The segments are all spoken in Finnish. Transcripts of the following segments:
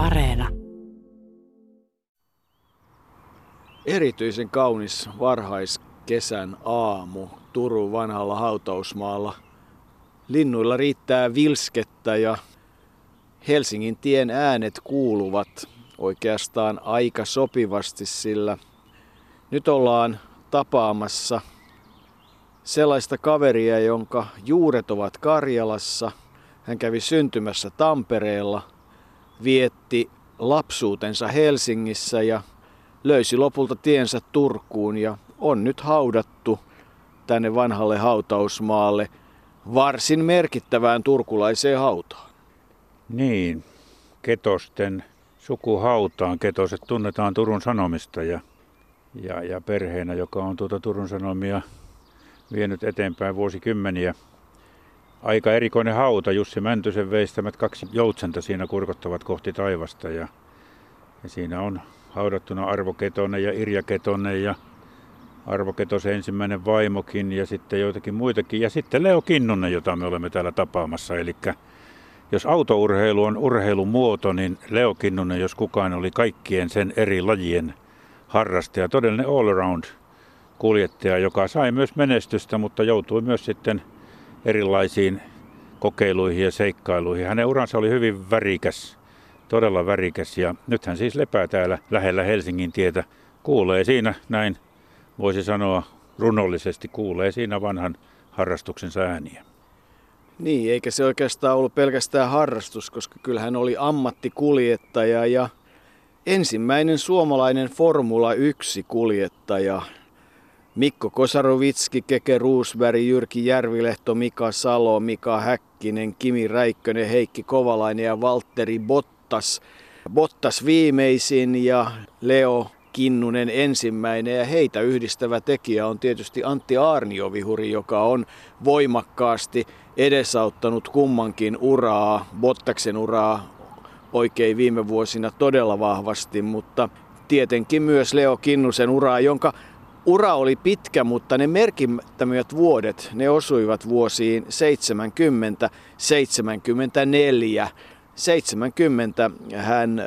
Areena. Erityisen kaunis varhaiskesän aamu Turun vanhalla hautausmaalla. Linnuilla riittää vilskettä ja Helsingin tien äänet kuuluvat oikeastaan aika sopivasti, sillä nyt ollaan tapaamassa sellaista kaveria, jonka juuret ovat Karjalassa. Hän kävi syntymässä Tampereella, vietti lapsuutensa Helsingissä ja löysi lopulta tiensä Turkuun ja on nyt haudattu tänne vanhalle hautausmaalle varsin merkittävään turkulaiseen hautaan. Niin, Ketosten sukuhautaan. Ketoset tunnetaan Turun Sanomista ja, ja, ja perheenä, joka on tuota Turun Sanomia vienyt eteenpäin vuosikymmeniä. Aika erikoinen hauta, Jussi Mäntysen veistämät kaksi joutsenta siinä kurkottavat kohti taivasta ja, ja siinä on haudattuna Arvo Ketonen ja Irja Ketonen ja Arvo Ketosen ensimmäinen vaimokin ja sitten joitakin muitakin. Ja sitten Leo Kinnunen, jota me olemme täällä tapaamassa. Eli jos autourheilu on urheilumuoto, niin Leo Kinnunen, jos kukaan, oli kaikkien sen eri lajien harrastaja. Todellinen all-around kuljettaja, joka sai myös menestystä, mutta joutui myös sitten erilaisiin kokeiluihin ja seikkailuihin. Hänen uransa oli hyvin värikäs, todella värikäs ja nyt hän siis lepää täällä lähellä Helsingin tietä. Kuulee siinä näin, voisi sanoa runollisesti, kuulee siinä vanhan harrastuksensa ääniä. Niin, eikä se oikeastaan ollut pelkästään harrastus, koska kyllähän oli ammattikuljettaja ja ensimmäinen suomalainen Formula 1-kuljettaja. Mikko Kosarovitski, Keke Ruusberg, Jyrki Järvilehto, Mika Salo, Mika Häkkinen, Kimi Räikkönen, Heikki Kovalainen ja Valtteri Bottas. Bottas viimeisin ja Leo Kinnunen ensimmäinen ja heitä yhdistävä tekijä on tietysti Antti Aarniovihuri, joka on voimakkaasti edesauttanut kummankin uraa, Bottaksen uraa oikein viime vuosina todella vahvasti, mutta tietenkin myös Leo Kinnusen uraa, jonka ura oli pitkä, mutta ne merkittävimmät vuodet, ne osuivat vuosiin 70, 74 70 hän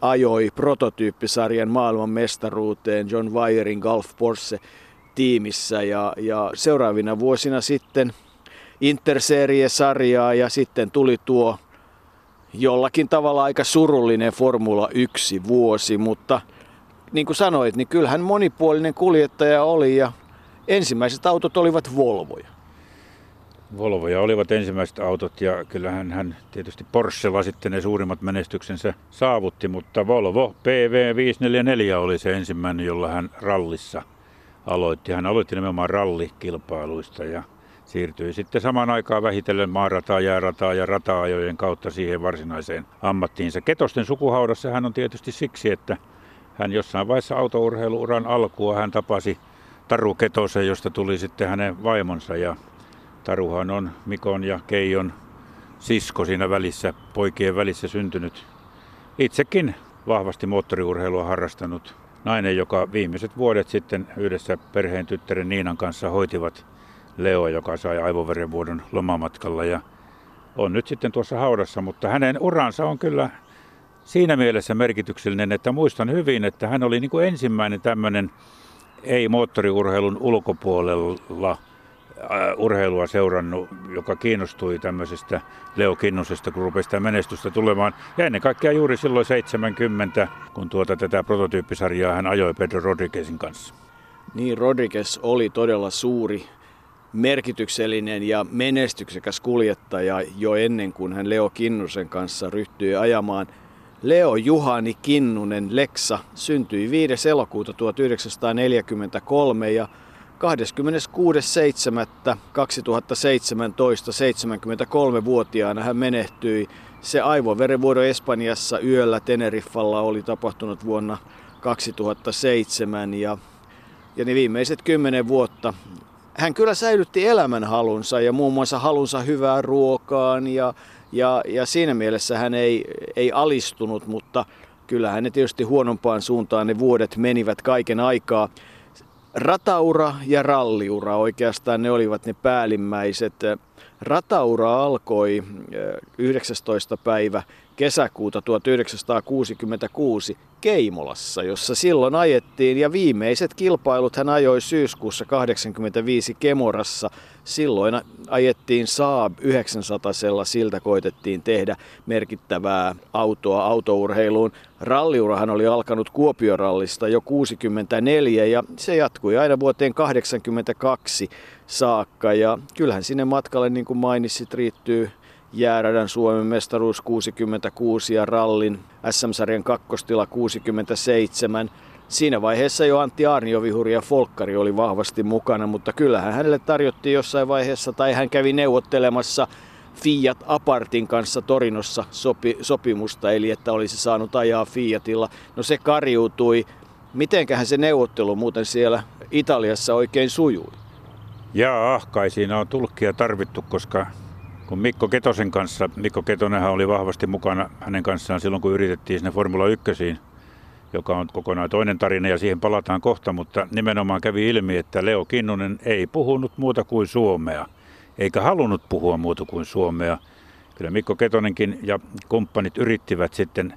ajoi prototyyppisarjan maailman mestaruuteen John Wyerin Golf Porsche tiimissä ja, ja seuraavina vuosina sitten Interserie-sarjaa ja sitten tuli tuo jollakin tavalla aika surullinen Formula 1 vuosi, mutta niin kuin sanoit, niin kyllähän monipuolinen kuljettaja oli ja ensimmäiset autot olivat Volvoja. Volvoja olivat ensimmäiset autot ja kyllähän hän tietysti Porschella sitten ne suurimmat menestyksensä saavutti, mutta Volvo PV544 oli se ensimmäinen, jolla hän rallissa aloitti. Hän aloitti nimenomaan rallikilpailuista ja siirtyi sitten samaan aikaan vähitellen maarataa, jäärataa ja rata-ajojen kautta siihen varsinaiseen ammattiinsa. Ketosten sukuhaudassa hän on tietysti siksi, että hän jossain vaiheessa autourheiluuran alkua hän tapasi Taru Ketosen, josta tuli sitten hänen vaimonsa ja Taruhan on Mikon ja Keijon sisko siinä välissä, poikien välissä syntynyt. Itsekin vahvasti moottoriurheilua harrastanut nainen, joka viimeiset vuodet sitten yhdessä perheen tyttären Niinan kanssa hoitivat Leo, joka sai aivoverenvuodon lomamatkalla ja on nyt sitten tuossa haudassa, mutta hänen uransa on kyllä siinä mielessä merkityksellinen, että muistan hyvin, että hän oli niin kuin ensimmäinen tämmöinen ei-moottoriurheilun ulkopuolella urheilua seurannut, joka kiinnostui tämmöisestä Leo Kinnusesta, kun rupesi sitä menestystä tulemaan. Ja ennen kaikkea juuri silloin 70, kun tuota tätä prototyyppisarjaa hän ajoi Pedro Rodriguezin kanssa. Niin, Rodriguez oli todella suuri merkityksellinen ja menestyksekäs kuljettaja jo ennen kuin hän Leo Kinnusen kanssa ryhtyi ajamaan. Leo Juhani Kinnunen Leksa syntyi 5. elokuuta 1943 ja 26.7.2017 73-vuotiaana hän menehtyi. Se aivoverenvuodo Espanjassa yöllä Teneriffalla oli tapahtunut vuonna 2007 ja, ja ne viimeiset kymmenen vuotta hän kyllä säilytti elämänhalunsa ja muun muassa halunsa hyvään ruokaan ja, ja, ja siinä mielessä hän ei, ei alistunut, mutta kyllähän ne tietysti huonompaan suuntaan ne vuodet menivät kaiken aikaa. Rataura ja ralliura oikeastaan ne olivat ne päällimmäiset. Rataura alkoi 19. päivä kesäkuuta 1966 Keimolassa, jossa silloin ajettiin ja viimeiset kilpailut hän ajoi syyskuussa 85 Kemorassa. Silloin ajettiin Saab 900, siltä koitettiin tehdä merkittävää autoa autourheiluun. Ralliurahan oli alkanut Kuopiorallista jo 64 ja se jatkui aina vuoteen 82 saakka ja kyllähän sinne matkalle niin kuin mainitsit riittyy jääradan Suomen mestaruus 66 ja rallin SM-sarjan kakkostila 67. Siinä vaiheessa jo Antti Arniovihuri ja Folkkari oli vahvasti mukana, mutta kyllähän hänelle tarjottiin jossain vaiheessa, tai hän kävi neuvottelemassa Fiat Apartin kanssa Torinossa sopi, sopimusta, eli että olisi saanut ajaa Fiatilla. No se kariutui. Mitenköhän se neuvottelu muuten siellä Italiassa oikein sujui? Jaa, kai siinä on tulkkia tarvittu, koska kun Mikko Ketosen kanssa, Mikko Ketonenhan oli vahvasti mukana hänen kanssaan silloin, kun yritettiin sinne Formula 1, joka on kokonaan toinen tarina ja siihen palataan kohta, mutta nimenomaan kävi ilmi, että Leo Kinnunen ei puhunut muuta kuin suomea, eikä halunnut puhua muuta kuin suomea. Kyllä Mikko Ketonenkin ja kumppanit yrittivät sitten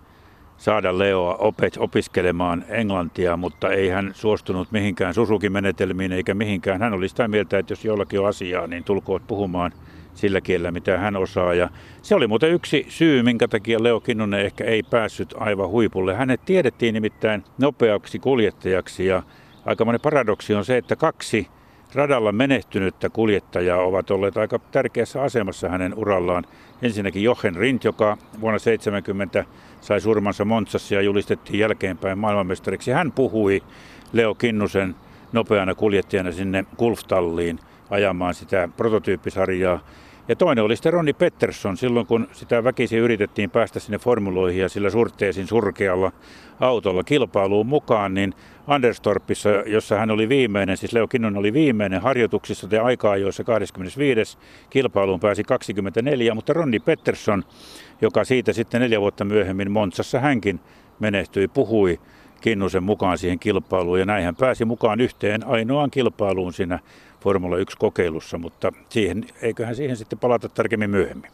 saada Leoa opiskelemaan englantia, mutta ei hän suostunut mihinkään Susuki-menetelmiin eikä mihinkään. Hän oli sitä mieltä, että jos jollakin on asiaa, niin tulkoot puhumaan – sillä kielellä, mitä hän osaa. Ja se oli muuten yksi syy, minkä takia Leo Kinnunen ehkä ei päässyt aivan huipulle. Hänet tiedettiin nimittäin nopeaksi kuljettajaksi ja aikamoinen paradoksi on se, että kaksi radalla menehtynyttä kuljettajaa ovat olleet aika tärkeässä asemassa hänen urallaan. Ensinnäkin Jochen Rindt, joka vuonna 70 sai surmansa Montsassa ja julistettiin jälkeenpäin maailmanmestariksi. Hän puhui Leo Kinnusen nopeana kuljettajana sinne Gulftalliin ajamaan sitä prototyyppisarjaa. Ja toinen oli sitten Ronni Pettersson silloin, kun sitä väkisin yritettiin päästä sinne formuloihin ja sillä surteesin surkealla autolla kilpailuun mukaan, niin Anderstorpissa, jossa hän oli viimeinen, siis Leo Kinnon oli viimeinen harjoituksissa ja aikaa joissa 25. kilpailuun pääsi 24, mutta Ronni Pettersson, joka siitä sitten neljä vuotta myöhemmin Montsassa hänkin menehtyi, puhui Kinnusen mukaan siihen kilpailuun ja näin hän pääsi mukaan yhteen ainoaan kilpailuun siinä Formula 1-kokeilussa, mutta siihen, eiköhän siihen sitten palata tarkemmin myöhemmin.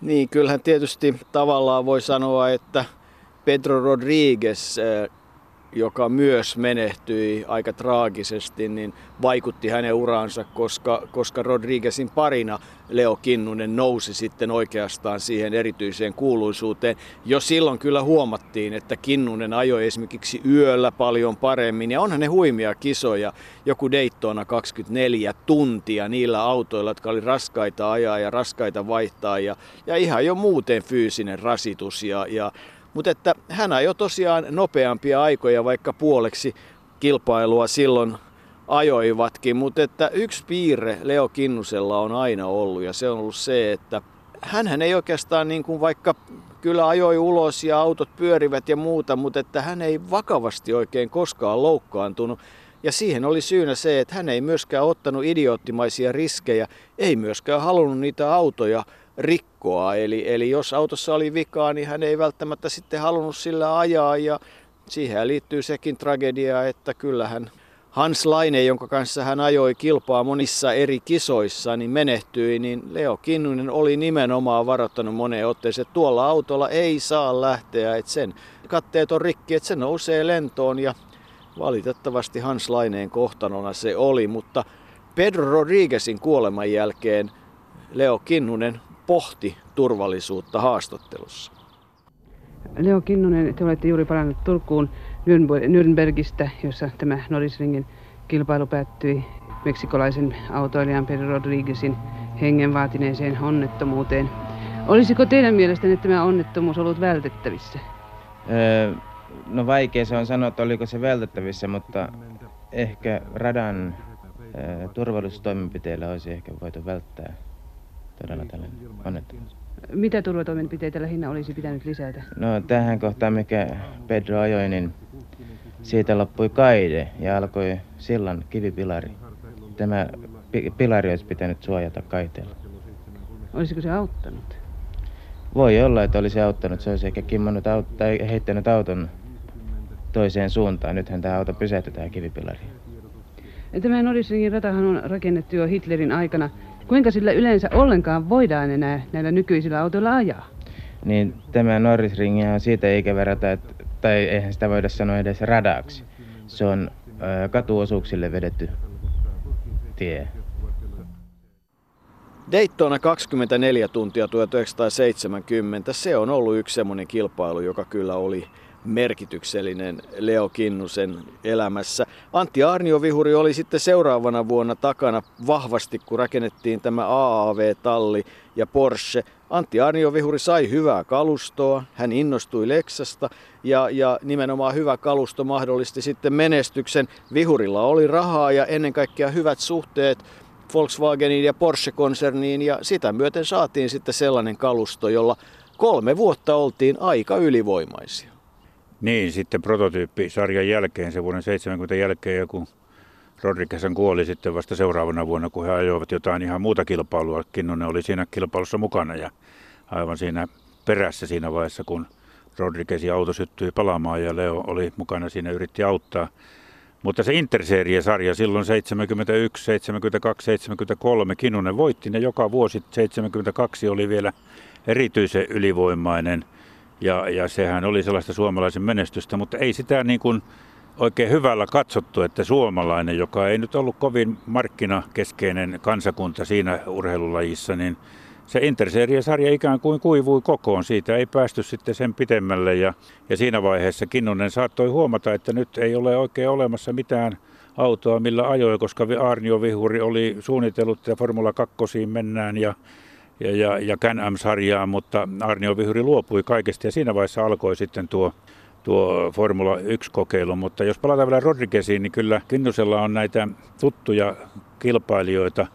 Niin, kyllähän tietysti tavallaan voi sanoa, että Pedro Rodriguez joka myös menehtyi aika traagisesti, niin vaikutti hänen uraansa, koska, koska Rodriguezin parina Leo Kinnunen nousi sitten oikeastaan siihen erityiseen kuuluisuuteen. Jo silloin kyllä huomattiin, että Kinnunen ajoi esimerkiksi yöllä paljon paremmin ja onhan ne huimia kisoja. Joku Daytona 24 tuntia niillä autoilla, jotka oli raskaita ajaa ja raskaita vaihtaa ja, ja ihan jo muuten fyysinen rasitus ja, ja mutta että hän ajoi tosiaan nopeampia aikoja, vaikka puoleksi kilpailua silloin ajoivatkin. Mutta että yksi piirre Leo Kinnusella on aina ollut ja se on ollut se, että hän ei oikeastaan niin kuin vaikka kyllä ajoi ulos ja autot pyörivät ja muuta, mutta että hän ei vakavasti oikein koskaan loukkaantunut. Ja siihen oli syynä se, että hän ei myöskään ottanut idioottimaisia riskejä, ei myöskään halunnut niitä autoja rikkoa. Eli, eli jos autossa oli vikaa, niin hän ei välttämättä sitten halunnut sillä ajaa. Ja siihen liittyy sekin tragedia, että kyllähän Hans Laine, jonka kanssa hän ajoi kilpaa monissa eri kisoissa, niin menehtyi, niin Leo Kinnunen oli nimenomaan varoittanut moneen otteeseen, että tuolla autolla ei saa lähteä, että sen katteet on rikki, että se nousee lentoon. Ja valitettavasti Hans Laineen kohtanona se oli, mutta Pedro Rodriguezin kuoleman jälkeen Leo Kinnunen pohti turvallisuutta haastattelussa. Leo Kinnunen, te olette juuri palannut Turkuun Nürnbergistä, jossa tämä Norrisringin kilpailu päättyi meksikolaisen autoilijan Pedro Rodriguezin hengen vaatineeseen onnettomuuteen. Olisiko teidän mielestänne tämä onnettomuus ollut vältettävissä? Öö, no vaikea se on sanoa, että oliko se vältettävissä, mutta ehkä radan öö, turvallisuustoimenpiteillä olisi ehkä voitu välttää todella tällainen onnettomuus. Mitä turvatoimenpiteitä lähinnä olisi pitänyt lisätä? No tähän kohtaan, mikä Pedro ajoi, niin siitä loppui kaide ja alkoi sillan kivipilari. Tämä pi- pilari olisi pitänyt suojata kaiteella. Olisiko se auttanut? Voi olla, että olisi auttanut. Se olisi ehkä kimmannut aut- tai heittänyt auton toiseen suuntaan. Nythän tämä auto pysäytetään kivipilariin. Tämä Norrisringin ratahan on rakennettu jo Hitlerin aikana Kuinka sillä yleensä ollenkaan voidaan enää näillä nykyisillä autoilla ajaa? niin tämä Norrisringi on siitä eikä verrata, että, tai eihän sitä voida sanoa edes radaksi. Se on ää, katuosuuksille vedetty tie. Daytona 24 tuntia 1970, se on ollut yksi semmoinen kilpailu, joka kyllä oli merkityksellinen Leo Kinnusen elämässä. Antti Arniovihuri oli sitten seuraavana vuonna takana vahvasti, kun rakennettiin tämä AAV-talli ja Porsche. Antti Arniovihuri sai hyvää kalustoa, hän innostui Lexasta ja, ja nimenomaan hyvä kalusto mahdollisti sitten menestyksen. Vihurilla oli rahaa ja ennen kaikkea hyvät suhteet Volkswagenin ja Porsche-konserniin ja sitä myöten saatiin sitten sellainen kalusto, jolla kolme vuotta oltiin aika ylivoimaisia. Niin, sitten prototyyppisarjan jälkeen, se vuoden 70 jälkeen, ja kun Rodriguezhan kuoli sitten vasta seuraavana vuonna, kun he ajoivat jotain ihan muuta kilpailua. Kinnunen oli siinä kilpailussa mukana ja aivan siinä perässä siinä vaiheessa, kun Rodriguezin auto syttyi palaamaan ja Leo oli mukana siinä yritti auttaa. Mutta se Interserie-sarja silloin 71, 72, 73 Kinnunen voitti ne joka vuosi. 72 oli vielä erityisen ylivoimainen ja, ja sehän oli sellaista suomalaisen menestystä, mutta ei sitä niin kuin oikein hyvällä katsottu, että suomalainen, joka ei nyt ollut kovin markkinakeskeinen kansakunta siinä urheilulajissa, niin se Interserie-sarja ikään kuin kuivui kokoon. Siitä ei päästy sitten sen pitemmälle ja, ja siinä vaiheessa Kinnunen saattoi huomata, että nyt ei ole oikein olemassa mitään autoa, millä ajoi, koska Arnio Vihuri oli suunnitellut, että Formula 2 mennään ja ja, ja, ja Can-Am-sarjaan, mutta Arnio Vihuri luopui kaikesta ja siinä vaiheessa alkoi sitten tuo, tuo Formula 1-kokeilu. Mutta jos palataan vielä Rodrigueziin, niin kyllä Kinnusella on näitä tuttuja kilpailijoita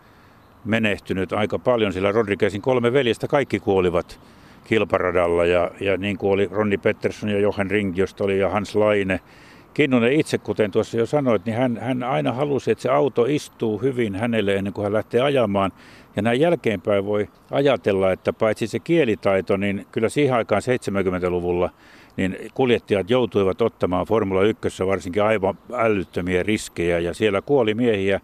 menehtynyt aika paljon, sillä Rodriguezin kolme veljestä kaikki kuolivat kilparadalla ja, ja niin kuin oli Ronni Pettersson ja Johan Ring, josta oli ja Hans Laine. Kinnunen itse, kuten tuossa jo sanoit, niin hän, hän aina halusi, että se auto istuu hyvin hänelle ennen kuin hän lähtee ajamaan. Ja näin jälkeenpäin voi ajatella, että paitsi se kielitaito, niin kyllä siihen aikaan 70-luvulla niin kuljettajat joutuivat ottamaan Formula 1 varsinkin aivan älyttömiä riskejä ja siellä kuoli miehiä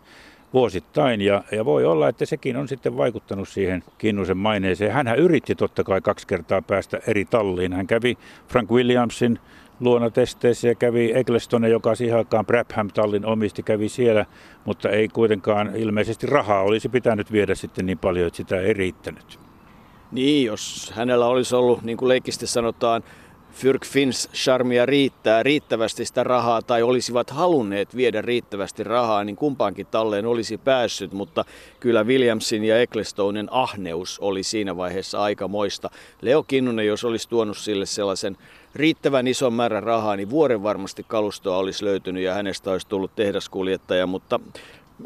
vuosittain ja, ja voi olla, että sekin on sitten vaikuttanut siihen Kinnusen maineeseen. Hänhän yritti totta kai kaksi kertaa päästä eri talliin. Hän kävi Frank Williamsin luona testeissä ja kävi Ecclestone, joka siihen aikaan Brabham-tallin omisti, kävi siellä, mutta ei kuitenkaan ilmeisesti rahaa olisi pitänyt viedä sitten niin paljon, että sitä ei riittänyt. Niin, jos hänellä olisi ollut, niin kuin leikisti sanotaan, Fyrk Fins charmia riittää riittävästi sitä rahaa tai olisivat halunneet viedä riittävästi rahaa, niin kumpaankin talleen olisi päässyt, mutta kyllä Williamsin ja Ecclestonen ahneus oli siinä vaiheessa aika moista. Leo Kinnunen, jos olisi tuonut sille sellaisen riittävän ison määrän rahaa, niin vuoden varmasti kalustoa olisi löytynyt ja hänestä olisi tullut tehdaskuljettaja, mutta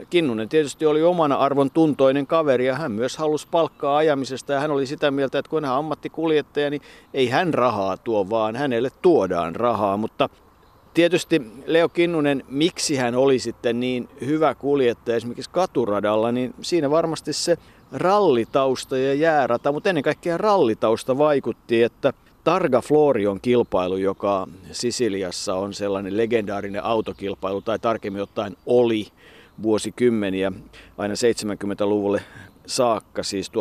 Kinnunen tietysti oli omana arvon tuntoinen kaveri ja hän myös halusi palkkaa ajamisesta ja hän oli sitä mieltä, että kun hän on ammattikuljettaja, niin ei hän rahaa tuo, vaan hänelle tuodaan rahaa. Mutta tietysti Leo Kinnunen, miksi hän oli sitten niin hyvä kuljettaja esimerkiksi katuradalla, niin siinä varmasti se rallitausta ja jäärata, mutta ennen kaikkea rallitausta vaikutti, että Targa Florion kilpailu, joka Sisiliassa on sellainen legendaarinen autokilpailu, tai tarkemmin ottaen oli vuosikymmeniä, aina 70-luvulle saakka, siis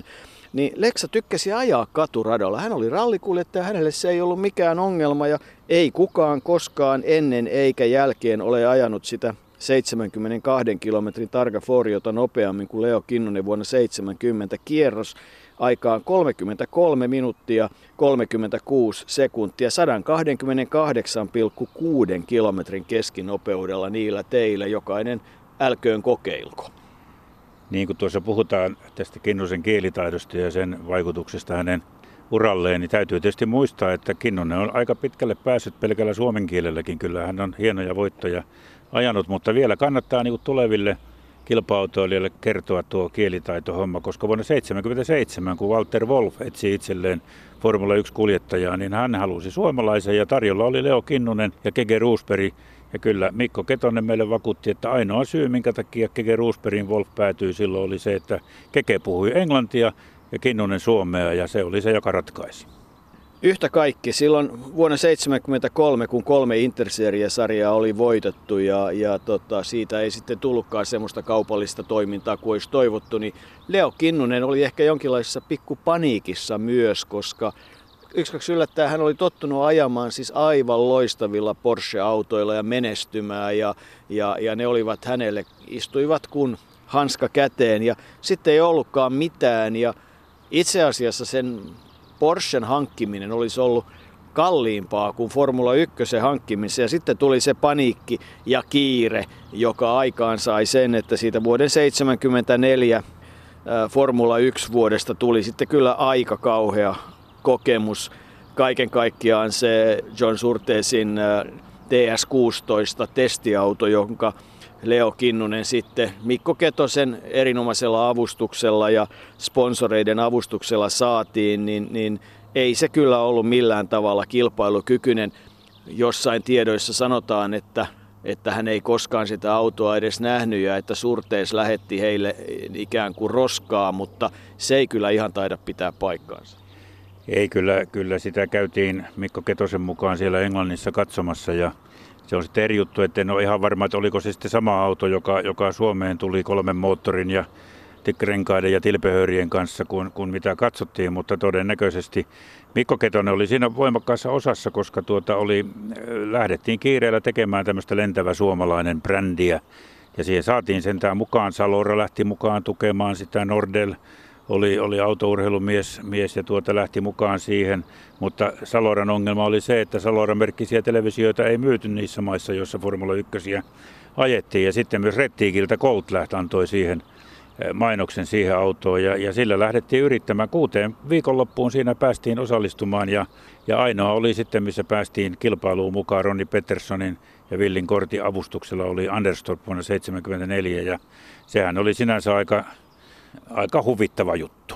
1906-77, niin Leksa tykkäsi ajaa katuradalla. Hän oli rallikuljettaja, hänelle se ei ollut mikään ongelma ja ei kukaan koskaan ennen eikä jälkeen ole ajanut sitä 72 kilometrin Targa Floriota nopeammin kuin Leo Kinnunen vuonna 70 kierros aikaan 33 minuuttia 36 sekuntia 128,6 kilometrin keskinopeudella niillä teillä. Jokainen älköön kokeilko. Niin kuin tuossa puhutaan tästä Kinnusen kielitaidosta ja sen vaikutuksesta hänen uralleen, niin täytyy tietysti muistaa, että Kinnunen on aika pitkälle päässyt pelkällä suomen kielelläkin. Kyllä hän on hienoja voittoja ajanut, mutta vielä kannattaa niin tuleville kilpa-autoilijalle kertoa tuo kielitaitohomma, koska vuonna 1977, kun Walter Wolf etsi itselleen Formula 1-kuljettajaa, niin hän halusi suomalaisen ja tarjolla oli Leo Kinnunen ja Kege Roosberg. Ja kyllä Mikko Ketonen meille vakuutti, että ainoa syy, minkä takia Kege Roosbergin Wolf päätyi silloin oli se, että Keke puhui englantia ja Kinnunen suomea ja se oli se, joka ratkaisi. Yhtä kaikki, silloin vuonna 1973, kun kolme Interserie-sarjaa oli voitettu ja, ja tota, siitä ei sitten tullutkaan semmoista kaupallista toimintaa kuin olisi toivottu, niin Leo Kinnunen oli ehkä jonkinlaisessa pikkupaniikissa myös, koska yksi kaksi yllättäen hän oli tottunut ajamaan siis aivan loistavilla Porsche-autoilla ja menestymään ja, ja, ja ne olivat hänelle, istuivat kun hanska käteen ja sitten ei ollutkaan mitään ja itse asiassa sen Porschen hankkiminen olisi ollut kalliimpaa kuin Formula 1 hankkimisen. Ja sitten tuli se paniikki ja kiire, joka aikaan sai sen, että siitä vuoden 1974 Formula 1 vuodesta tuli sitten kyllä aika kauhea kokemus. Kaiken kaikkiaan se John Surteesin TS16 testiauto, jonka Leo Kinnunen sitten Mikko Ketosen erinomaisella avustuksella ja sponsoreiden avustuksella saatiin, niin, niin ei se kyllä ollut millään tavalla kilpailukykyinen. Jossain tiedoissa sanotaan, että, että hän ei koskaan sitä autoa edes nähnyt ja että surtees lähetti heille ikään kuin roskaa, mutta se ei kyllä ihan taida pitää paikkaansa. Ei, kyllä, kyllä sitä käytiin Mikko Ketosen mukaan siellä Englannissa katsomassa ja se on sitten eri juttu, että en ole ihan varma, että oliko se sitten sama auto, joka, joka Suomeen tuli kolmen moottorin ja renkaiden ja tilpehöörien kanssa kuin, kuin mitä katsottiin, mutta todennäköisesti Mikko Ketonen oli siinä voimakkaassa osassa, koska tuota oli, äh, lähdettiin kiireellä tekemään tämmöistä lentävä suomalainen brändiä ja siihen saatiin sentään mukaan. Salora lähti mukaan tukemaan sitä Nordel oli, oli autourheilumies mies ja tuota lähti mukaan siihen, mutta Saloran ongelma oli se, että Saloran merkkisiä televisioita ei myyty niissä maissa, joissa Formula 1 ajettiin. Ja sitten myös Rettiikiltä Colt antoi siihen eh, mainoksen siihen autoon. Ja, ja sillä lähdettiin yrittämään. Kuuteen viikonloppuun siinä päästiin osallistumaan ja, ja ainoa oli sitten, missä päästiin kilpailuun mukaan Ronni Petersonin ja Villin Kortin avustuksella oli Anderstorp vuonna 1974 ja sehän oli sinänsä aika aika huvittava juttu.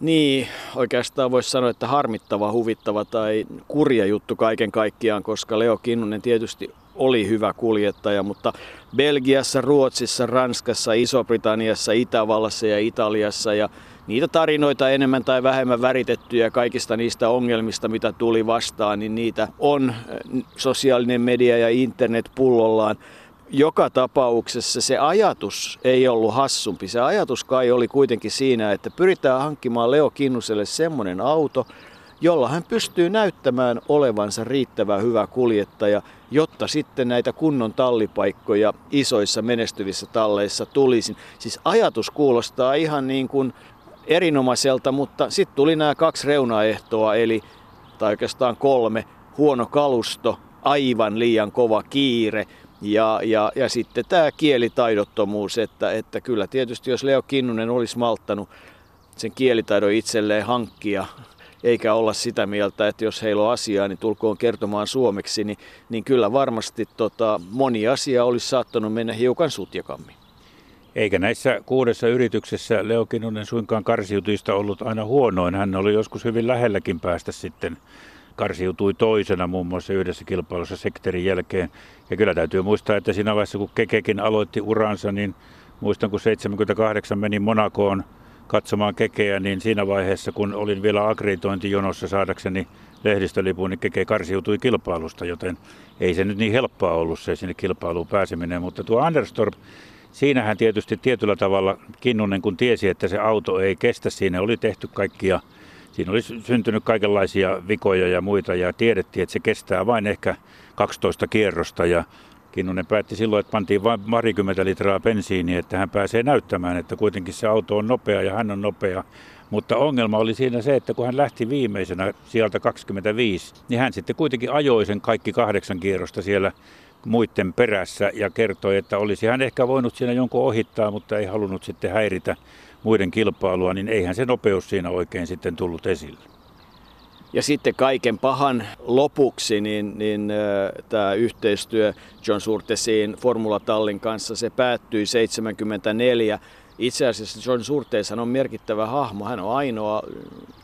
Niin, oikeastaan voisi sanoa, että harmittava, huvittava tai kurja juttu kaiken kaikkiaan, koska Leo Kinnunen tietysti oli hyvä kuljettaja, mutta Belgiassa, Ruotsissa, Ranskassa, Iso-Britanniassa, Itävallassa ja Italiassa ja niitä tarinoita enemmän tai vähemmän väritettyjä kaikista niistä ongelmista, mitä tuli vastaan, niin niitä on sosiaalinen media ja internet pullollaan joka tapauksessa se ajatus ei ollut hassumpi. Se ajatus kai oli kuitenkin siinä, että pyritään hankkimaan Leo Kinnuselle semmoinen auto, jolla hän pystyy näyttämään olevansa riittävän hyvä kuljettaja, jotta sitten näitä kunnon tallipaikkoja isoissa menestyvissä talleissa tulisi. Siis ajatus kuulostaa ihan niin kuin erinomaiselta, mutta sitten tuli nämä kaksi reunaehtoa, eli tai oikeastaan kolme, huono kalusto, aivan liian kova kiire – ja, ja, ja sitten tämä kielitaidottomuus, että, että kyllä tietysti jos Leo Kinnunen olisi malttanut sen kielitaidon itselleen hankkia, eikä olla sitä mieltä, että jos heillä on asiaa, niin tulkoon kertomaan suomeksi, niin, niin kyllä varmasti tota, moni asia olisi saattanut mennä hiukan sutjakammin. Eikä näissä kuudessa yrityksessä Leo Kinnunen suinkaan karsiutuista ollut aina huonoin. Hän oli joskus hyvin lähelläkin päästä sitten karsiutui toisena muun muassa yhdessä kilpailussa sektorin jälkeen. Ja kyllä täytyy muistaa, että siinä vaiheessa kun Kekekin aloitti uransa, niin muistan kun 78 menin Monakoon katsomaan Kekeä, niin siinä vaiheessa kun olin vielä akkreditointijonossa saadakseni lehdistölipun, niin Keke karsiutui kilpailusta, joten ei se nyt niin helppoa ollut se sinne kilpailuun pääseminen. Mutta tuo Anderstorp, siinähän tietysti tietyllä tavalla Kinnunen kun tiesi, että se auto ei kestä, siinä oli tehty kaikkia siinä oli syntynyt kaikenlaisia vikoja ja muita ja tiedettiin, että se kestää vain ehkä 12 kierrosta ja Kinnunen päätti silloin, että pantiin vain parikymmentä litraa bensiiniä, että hän pääsee näyttämään, että kuitenkin se auto on nopea ja hän on nopea. Mutta ongelma oli siinä se, että kun hän lähti viimeisenä sieltä 25, niin hän sitten kuitenkin ajoi sen kaikki kahdeksan kierrosta siellä muiden perässä ja kertoi, että olisi hän ehkä voinut siinä jonkun ohittaa, mutta ei halunnut sitten häiritä muiden kilpailua, niin eihän se nopeus siinä oikein sitten tullut esille. Ja sitten kaiken pahan lopuksi, niin, niin äh, tämä yhteistyö John Surtesin Formula Tallin kanssa, se päättyi 74. Itse asiassa John Surteeshan on merkittävä hahmo. Hän on ainoa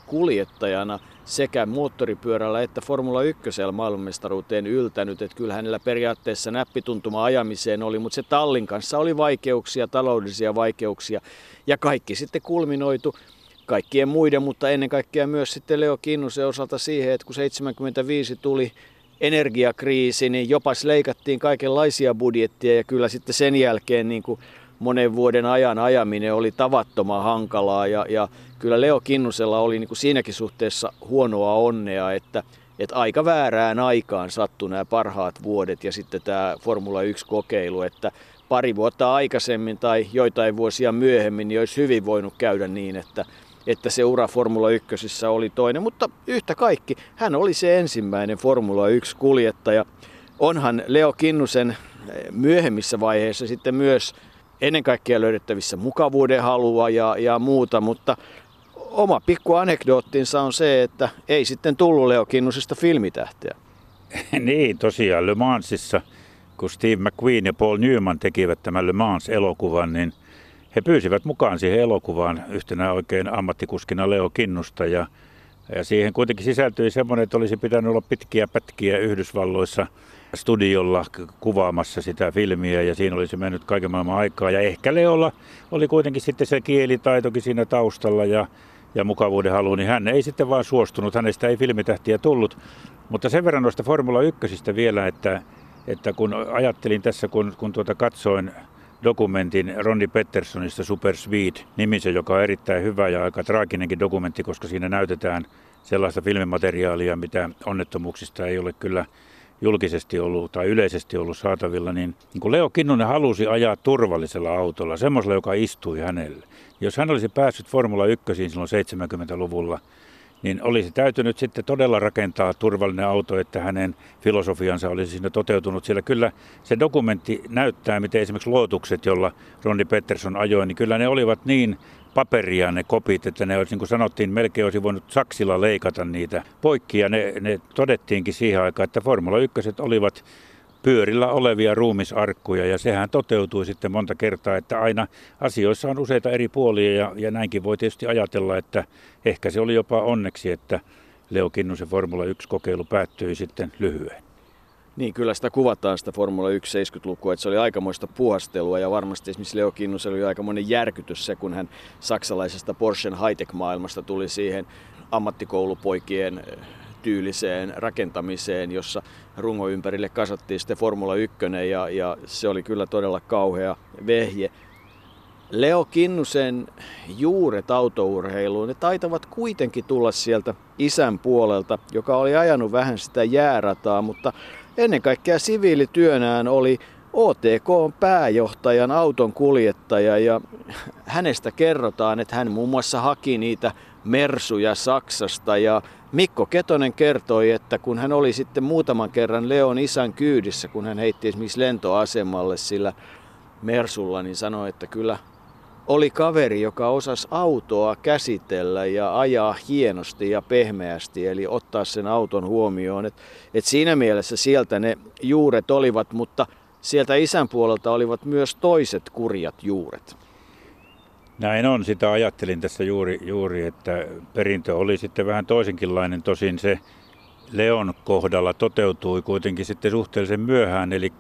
kuljettajana sekä moottoripyörällä että Formula 1 maailmanmestaruuteen yltänyt. Että kyllä hänellä periaatteessa näppituntuma ajamiseen oli, mutta se tallin kanssa oli vaikeuksia, taloudellisia vaikeuksia. Ja kaikki sitten kulminoitu kaikkien muiden, mutta ennen kaikkea myös sitten Leo Kinnusen osalta siihen, että kun 75 tuli energiakriisi, niin jopa leikattiin kaikenlaisia budjettia ja kyllä sitten sen jälkeen niin kuin monen vuoden ajan ajaminen oli tavattoman hankalaa ja, ja kyllä Leo Kinnusella oli niin kuin siinäkin suhteessa huonoa onnea, että, että aika väärään aikaan sattui nämä parhaat vuodet ja sitten tämä Formula 1-kokeilu, että pari vuotta aikaisemmin tai joitain vuosia myöhemmin niin olisi hyvin voinut käydä niin, että, että se ura Formula 1 oli toinen, mutta yhtä kaikki hän oli se ensimmäinen Formula 1-kuljettaja. Onhan Leo Kinnusen myöhemmissä vaiheissa sitten myös ennen kaikkea löydettävissä mukavuuden halua ja, ja muuta, mutta oma pikku anekdoottinsa on se, että ei sitten tullut Leo Kinnusesta filmitähteä. niin, tosiaan Le Mansissa, kun Steve McQueen ja Paul Newman tekivät tämän Le Mans-elokuvan, niin he pyysivät mukaan siihen elokuvaan yhtenä oikein ammattikuskina Leo Kinnusta ja, ja siihen kuitenkin sisältyi semmoinen, että olisi pitänyt olla pitkiä pätkiä Yhdysvalloissa – studiolla kuvaamassa sitä filmiä ja siinä olisi mennyt kaiken maailman aikaa. Ja ehkä Leolla oli kuitenkin sitten se kielitaitokin siinä taustalla ja, ja mukavuuden halu, niin hän ei sitten vaan suostunut, hänestä ei filmitähtiä tullut. Mutta sen verran noista Formula 1 vielä, että, että kun ajattelin tässä, kun, kun tuota katsoin dokumentin Ronnie Petterssonista Super Speed nimisen, joka on erittäin hyvä ja aika traaginenkin dokumentti, koska siinä näytetään sellaista filmimateriaalia, mitä onnettomuuksista ei ole kyllä julkisesti ollut tai yleisesti ollut saatavilla, niin, niin kun Leo Kinnunen halusi ajaa turvallisella autolla, semmoisella, joka istui hänelle. Jos hän olisi päässyt Formula 1 silloin 70-luvulla, niin olisi täytynyt sitten todella rakentaa turvallinen auto, että hänen filosofiansa olisi siinä toteutunut. Sillä kyllä se dokumentti näyttää, miten esimerkiksi luotukset, jolla Ronni Pettersson ajoi, niin kyllä ne olivat niin paperia ne kopit, että ne olisi, niin kuin sanottiin, melkein olisi voinut saksilla leikata niitä poikki. Ja ne, ne todettiinkin siihen aikaan, että Formula 1 olivat pyörillä olevia ruumisarkkuja ja sehän toteutui sitten monta kertaa, että aina asioissa on useita eri puolia ja, ja näinkin voi tietysti ajatella, että ehkä se oli jopa onneksi, että Leo Kinnusen Formula 1-kokeilu päättyi sitten lyhyen. Niin, kyllä sitä kuvataan sitä Formula 1 70-lukua, että se oli aikamoista puhastelua ja varmasti esimerkiksi Leo Kinnus oli aikamoinen järkytys se, kun hän saksalaisesta Porschen high-tech-maailmasta tuli siihen ammattikoulupoikien eh, tyyliseen rakentamiseen, jossa rungo ympärille kasattiin sitten Formula 1 ja, ja se oli kyllä todella kauhea vehje. Leo Kinnusen juuret autourheiluun, ne taitavat kuitenkin tulla sieltä isän puolelta, joka oli ajanut vähän sitä jäärataa, mutta ennen kaikkea siviilityönään oli OTK pääjohtajan auton kuljettaja ja hänestä kerrotaan, että hän muun muassa haki niitä mersuja Saksasta. Ja Mikko Ketonen kertoi, että kun hän oli sitten muutaman kerran Leon isän kyydissä, kun hän heitti esimerkiksi lentoasemalle sillä Mersulla, niin sanoi, että kyllä oli kaveri, joka osasi autoa käsitellä ja ajaa hienosti ja pehmeästi, eli ottaa sen auton huomioon. Et, et siinä mielessä sieltä ne juuret olivat, mutta sieltä isän puolelta olivat myös toiset kurjat juuret. Näin on, sitä ajattelin tässä juuri, juuri, että perintö oli sitten vähän toisenkinlainen. Tosin se Leon kohdalla toteutui kuitenkin sitten suhteellisen myöhään, eli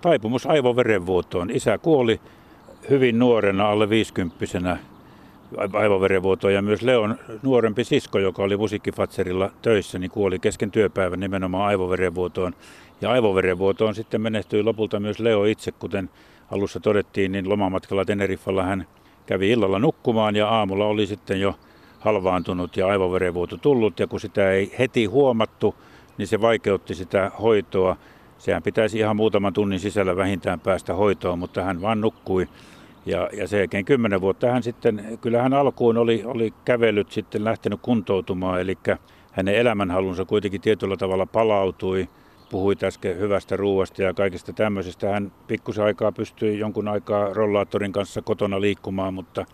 taipumus aivoverenvuotoon. Isä kuoli hyvin nuorena, alle 50 aivoverenvuotoon ja myös Leon nuorempi sisko, joka oli musiikkifatserilla töissä, niin kuoli kesken työpäivän nimenomaan aivoverenvuotoon. Ja aivoverenvuotoon sitten menehtyi lopulta myös Leo itse, kuten alussa todettiin, niin lomamatkalla Teneriffalla hän kävi illalla nukkumaan ja aamulla oli sitten jo halvaantunut ja aivoverenvuoto tullut ja kun sitä ei heti huomattu, niin se vaikeutti sitä hoitoa. Sehän pitäisi ihan muutaman tunnin sisällä vähintään päästä hoitoon, mutta hän vaan nukkui. Ja, ja sen jälkeen kymmenen vuotta hän sitten, kyllä hän alkuun oli, oli kävellyt sitten lähtenyt kuntoutumaan, eli hänen elämänhalunsa kuitenkin tietyllä tavalla palautui. Puhui äsken hyvästä ruuasta ja kaikesta tämmöisestä. Hän pikkusen aikaa pystyi jonkun aikaa rollaattorin kanssa kotona liikkumaan, mutta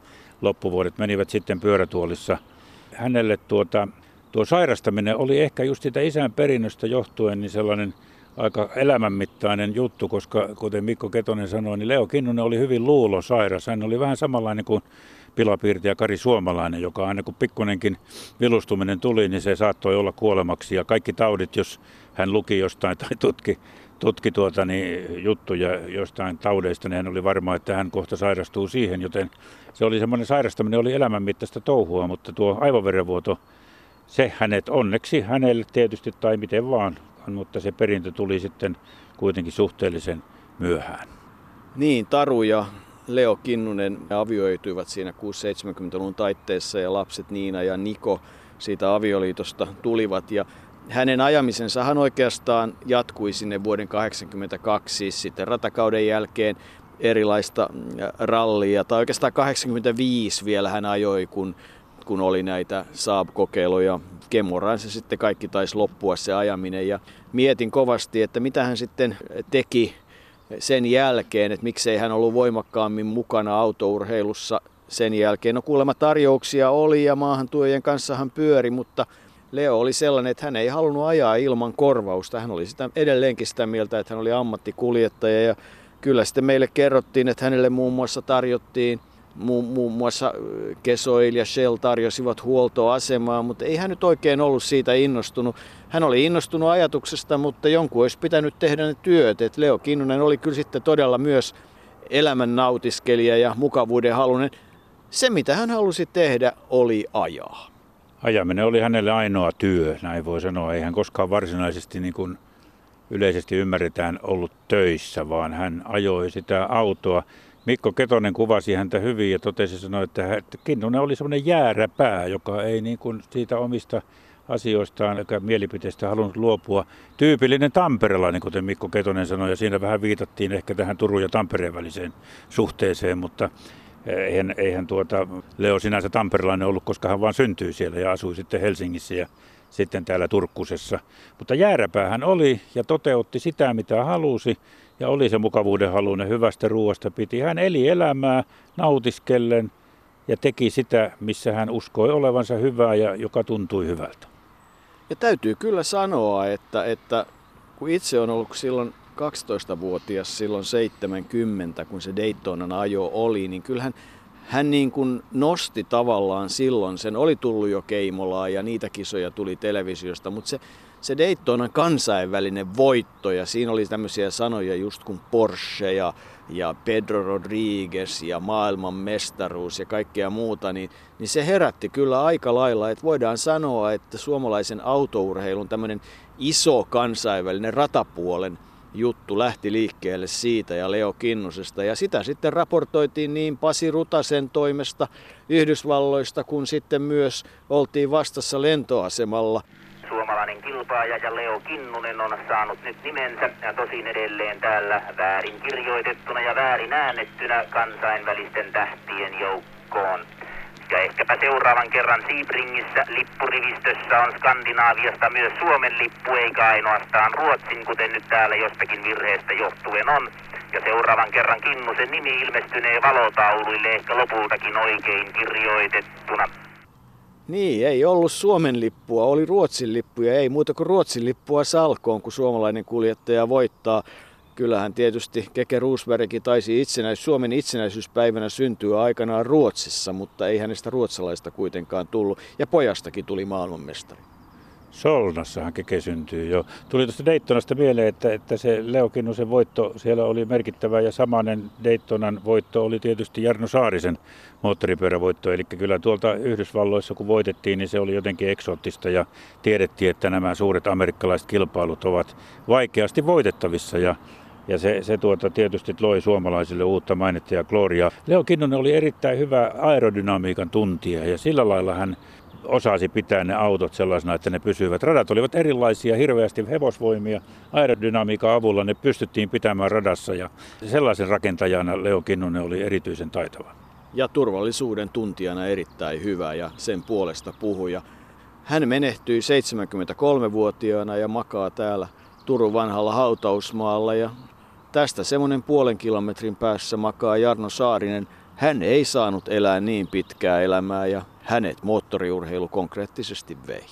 loppuvuodet menivät sitten pyörätuolissa. Hänelle tuota, tuo sairastaminen oli ehkä just sitä isän perinnöstä johtuen niin sellainen aika elämänmittainen juttu, koska kuten Mikko Ketonen sanoi, niin Leo Kinnunen oli hyvin luulosairas. Hän oli vähän samanlainen kuin pilapiirtäjä Kari Suomalainen, joka aina kun pikkunenkin vilustuminen tuli, niin se saattoi olla kuolemaksi. Ja kaikki taudit, jos hän luki jostain tai tutki, tutki tuota, niin, juttuja jostain taudeista, niin hän oli varma, että hän kohta sairastuu siihen, joten se oli semmoinen sairastaminen, oli elämänmittaista touhua, mutta tuo aivoverenvuoto, se hänet onneksi hänelle tietysti tai miten vaan, mutta se perintö tuli sitten kuitenkin suhteellisen myöhään. Niin, Taru ja Leo Kinnunen avioituivat siinä 6-70-luvun taitteessa ja lapset Niina ja Niko siitä avioliitosta tulivat. Ja hänen ajamisensa hän oikeastaan jatkui sinne vuoden 1982, siis sitten ratakauden jälkeen erilaista rallia, tai oikeastaan 85 vielä hän ajoi, kun, kun oli näitä Saab-kokeiluja. Kemoraan se sitten kaikki taisi loppua se ajaminen ja mietin kovasti, että mitä hän sitten teki sen jälkeen, että miksei hän ollut voimakkaammin mukana autourheilussa sen jälkeen. No kuulemma tarjouksia oli ja maahantuojien kanssa hän pyöri, mutta Leo oli sellainen, että hän ei halunnut ajaa ilman korvausta. Hän oli sitä, edelleenkin sitä mieltä, että hän oli ammattikuljettaja ja kyllä sitten meille kerrottiin, että hänelle muun muassa tarjottiin muun, muassa Kesoil ja Shell tarjosivat huoltoasemaa, mutta ei hän nyt oikein ollut siitä innostunut. Hän oli innostunut ajatuksesta, mutta jonkun olisi pitänyt tehdä ne työt. Et Leo Kinnunen oli kyllä sitten todella myös elämän nautiskelija ja mukavuuden halunen. Se, mitä hän halusi tehdä, oli ajaa. Ajaminen oli hänelle ainoa työ, näin voi sanoa. Ei hän koskaan varsinaisesti niin kuin yleisesti ymmärretään ollut töissä, vaan hän ajoi sitä autoa. Mikko Ketonen kuvasi häntä hyvin ja totesi sanoi, että Kinnunen oli semmoinen jääräpää, joka ei niin kuin siitä omista asioistaan eikä mielipiteistä halunnut luopua. Tyypillinen tamperelainen, kuten Mikko Ketonen sanoi, ja siinä vähän viitattiin ehkä tähän Turun ja Tampereen väliseen suhteeseen, mutta eihän, eihän tuota Leo sinänsä tamperelainen ollut, koska hän vaan syntyi siellä ja asui sitten Helsingissä ja sitten täällä Turkkusessa. Mutta jääräpää hän oli ja toteutti sitä, mitä halusi ja oli se mukavuuden halunen hyvästä ruoasta piti. Hän eli elämää nautiskellen ja teki sitä, missä hän uskoi olevansa hyvää ja joka tuntui hyvältä. Ja täytyy kyllä sanoa, että, että kun itse on ollut silloin 12-vuotias, silloin 70, kun se Daytonan ajo oli, niin kyllähän hän niin kuin nosti tavallaan silloin, sen oli tullut jo Keimolaa ja niitä kisoja tuli televisiosta, mutta se, se Daytonan kansainvälinen voitto ja siinä oli tämmöisiä sanoja just kuin Porsche ja, ja Pedro Rodriguez ja maailman mestaruus ja kaikkea muuta, niin, niin se herätti kyllä aika lailla, että voidaan sanoa, että suomalaisen autourheilun tämmöinen iso kansainvälinen ratapuolen juttu lähti liikkeelle siitä ja Leo Kinnusesta. Ja sitä sitten raportoitiin niin Pasi Rutasen toimesta Yhdysvalloista, kun sitten myös oltiin vastassa lentoasemalla. Kilpaaja ja Leo Kinnunen on saanut nyt nimensä ja tosin edelleen täällä väärin kirjoitettuna ja väärin äänettynä kansainvälisten tähtien joukkoon. Ja ehkäpä seuraavan kerran Siibringissä lippurivistössä on Skandinaaviasta myös Suomen lippu, eikä ainoastaan Ruotsin, kuten nyt täällä jostakin virheestä johtuen on. Ja seuraavan kerran Kinnusen nimi ilmestynee valotauluille ehkä lopultakin oikein kirjoitettuna. Niin, ei ollut Suomen lippua, oli Ruotsin lippuja, ei muuta kuin Ruotsin lippua salkoon, kun suomalainen kuljettaja voittaa kyllähän tietysti Keke Roosbergkin taisi itsenäis- Suomen itsenäisyyspäivänä syntyä aikanaan Ruotsissa, mutta ei hänestä ruotsalaista kuitenkaan tullut. Ja pojastakin tuli maailmanmestari. Solnassahan Keke syntyy jo. Tuli tuosta Daytonasta mieleen, että, että se Leo Kinnusen voitto siellä oli merkittävä ja samanen Daytonan voitto oli tietysti Jarno Saarisen moottoripyörävoitto. Eli kyllä tuolta Yhdysvalloissa kun voitettiin, niin se oli jotenkin eksoottista ja tiedettiin, että nämä suuret amerikkalaiset kilpailut ovat vaikeasti voitettavissa ja ja se, se tuota tietysti loi suomalaisille uutta mainetta ja gloriaa. Leo Kinnunen oli erittäin hyvä aerodynamiikan tuntija ja sillä lailla hän osasi pitää ne autot sellaisena, että ne pysyivät. Radat olivat erilaisia, hirveästi hevosvoimia. Aerodynamiikan avulla ne pystyttiin pitämään radassa ja sellaisen rakentajana Leo Kinnunen oli erityisen taitava. Ja turvallisuuden tuntijana erittäin hyvä ja sen puolesta puhuja. Hän menehtyi 73-vuotiaana ja makaa täällä Turun vanhalla hautausmaalla ja tästä semmoinen puolen kilometrin päässä makaa Jarno Saarinen. Hän ei saanut elää niin pitkää elämää ja hänet moottoriurheilu konkreettisesti vei.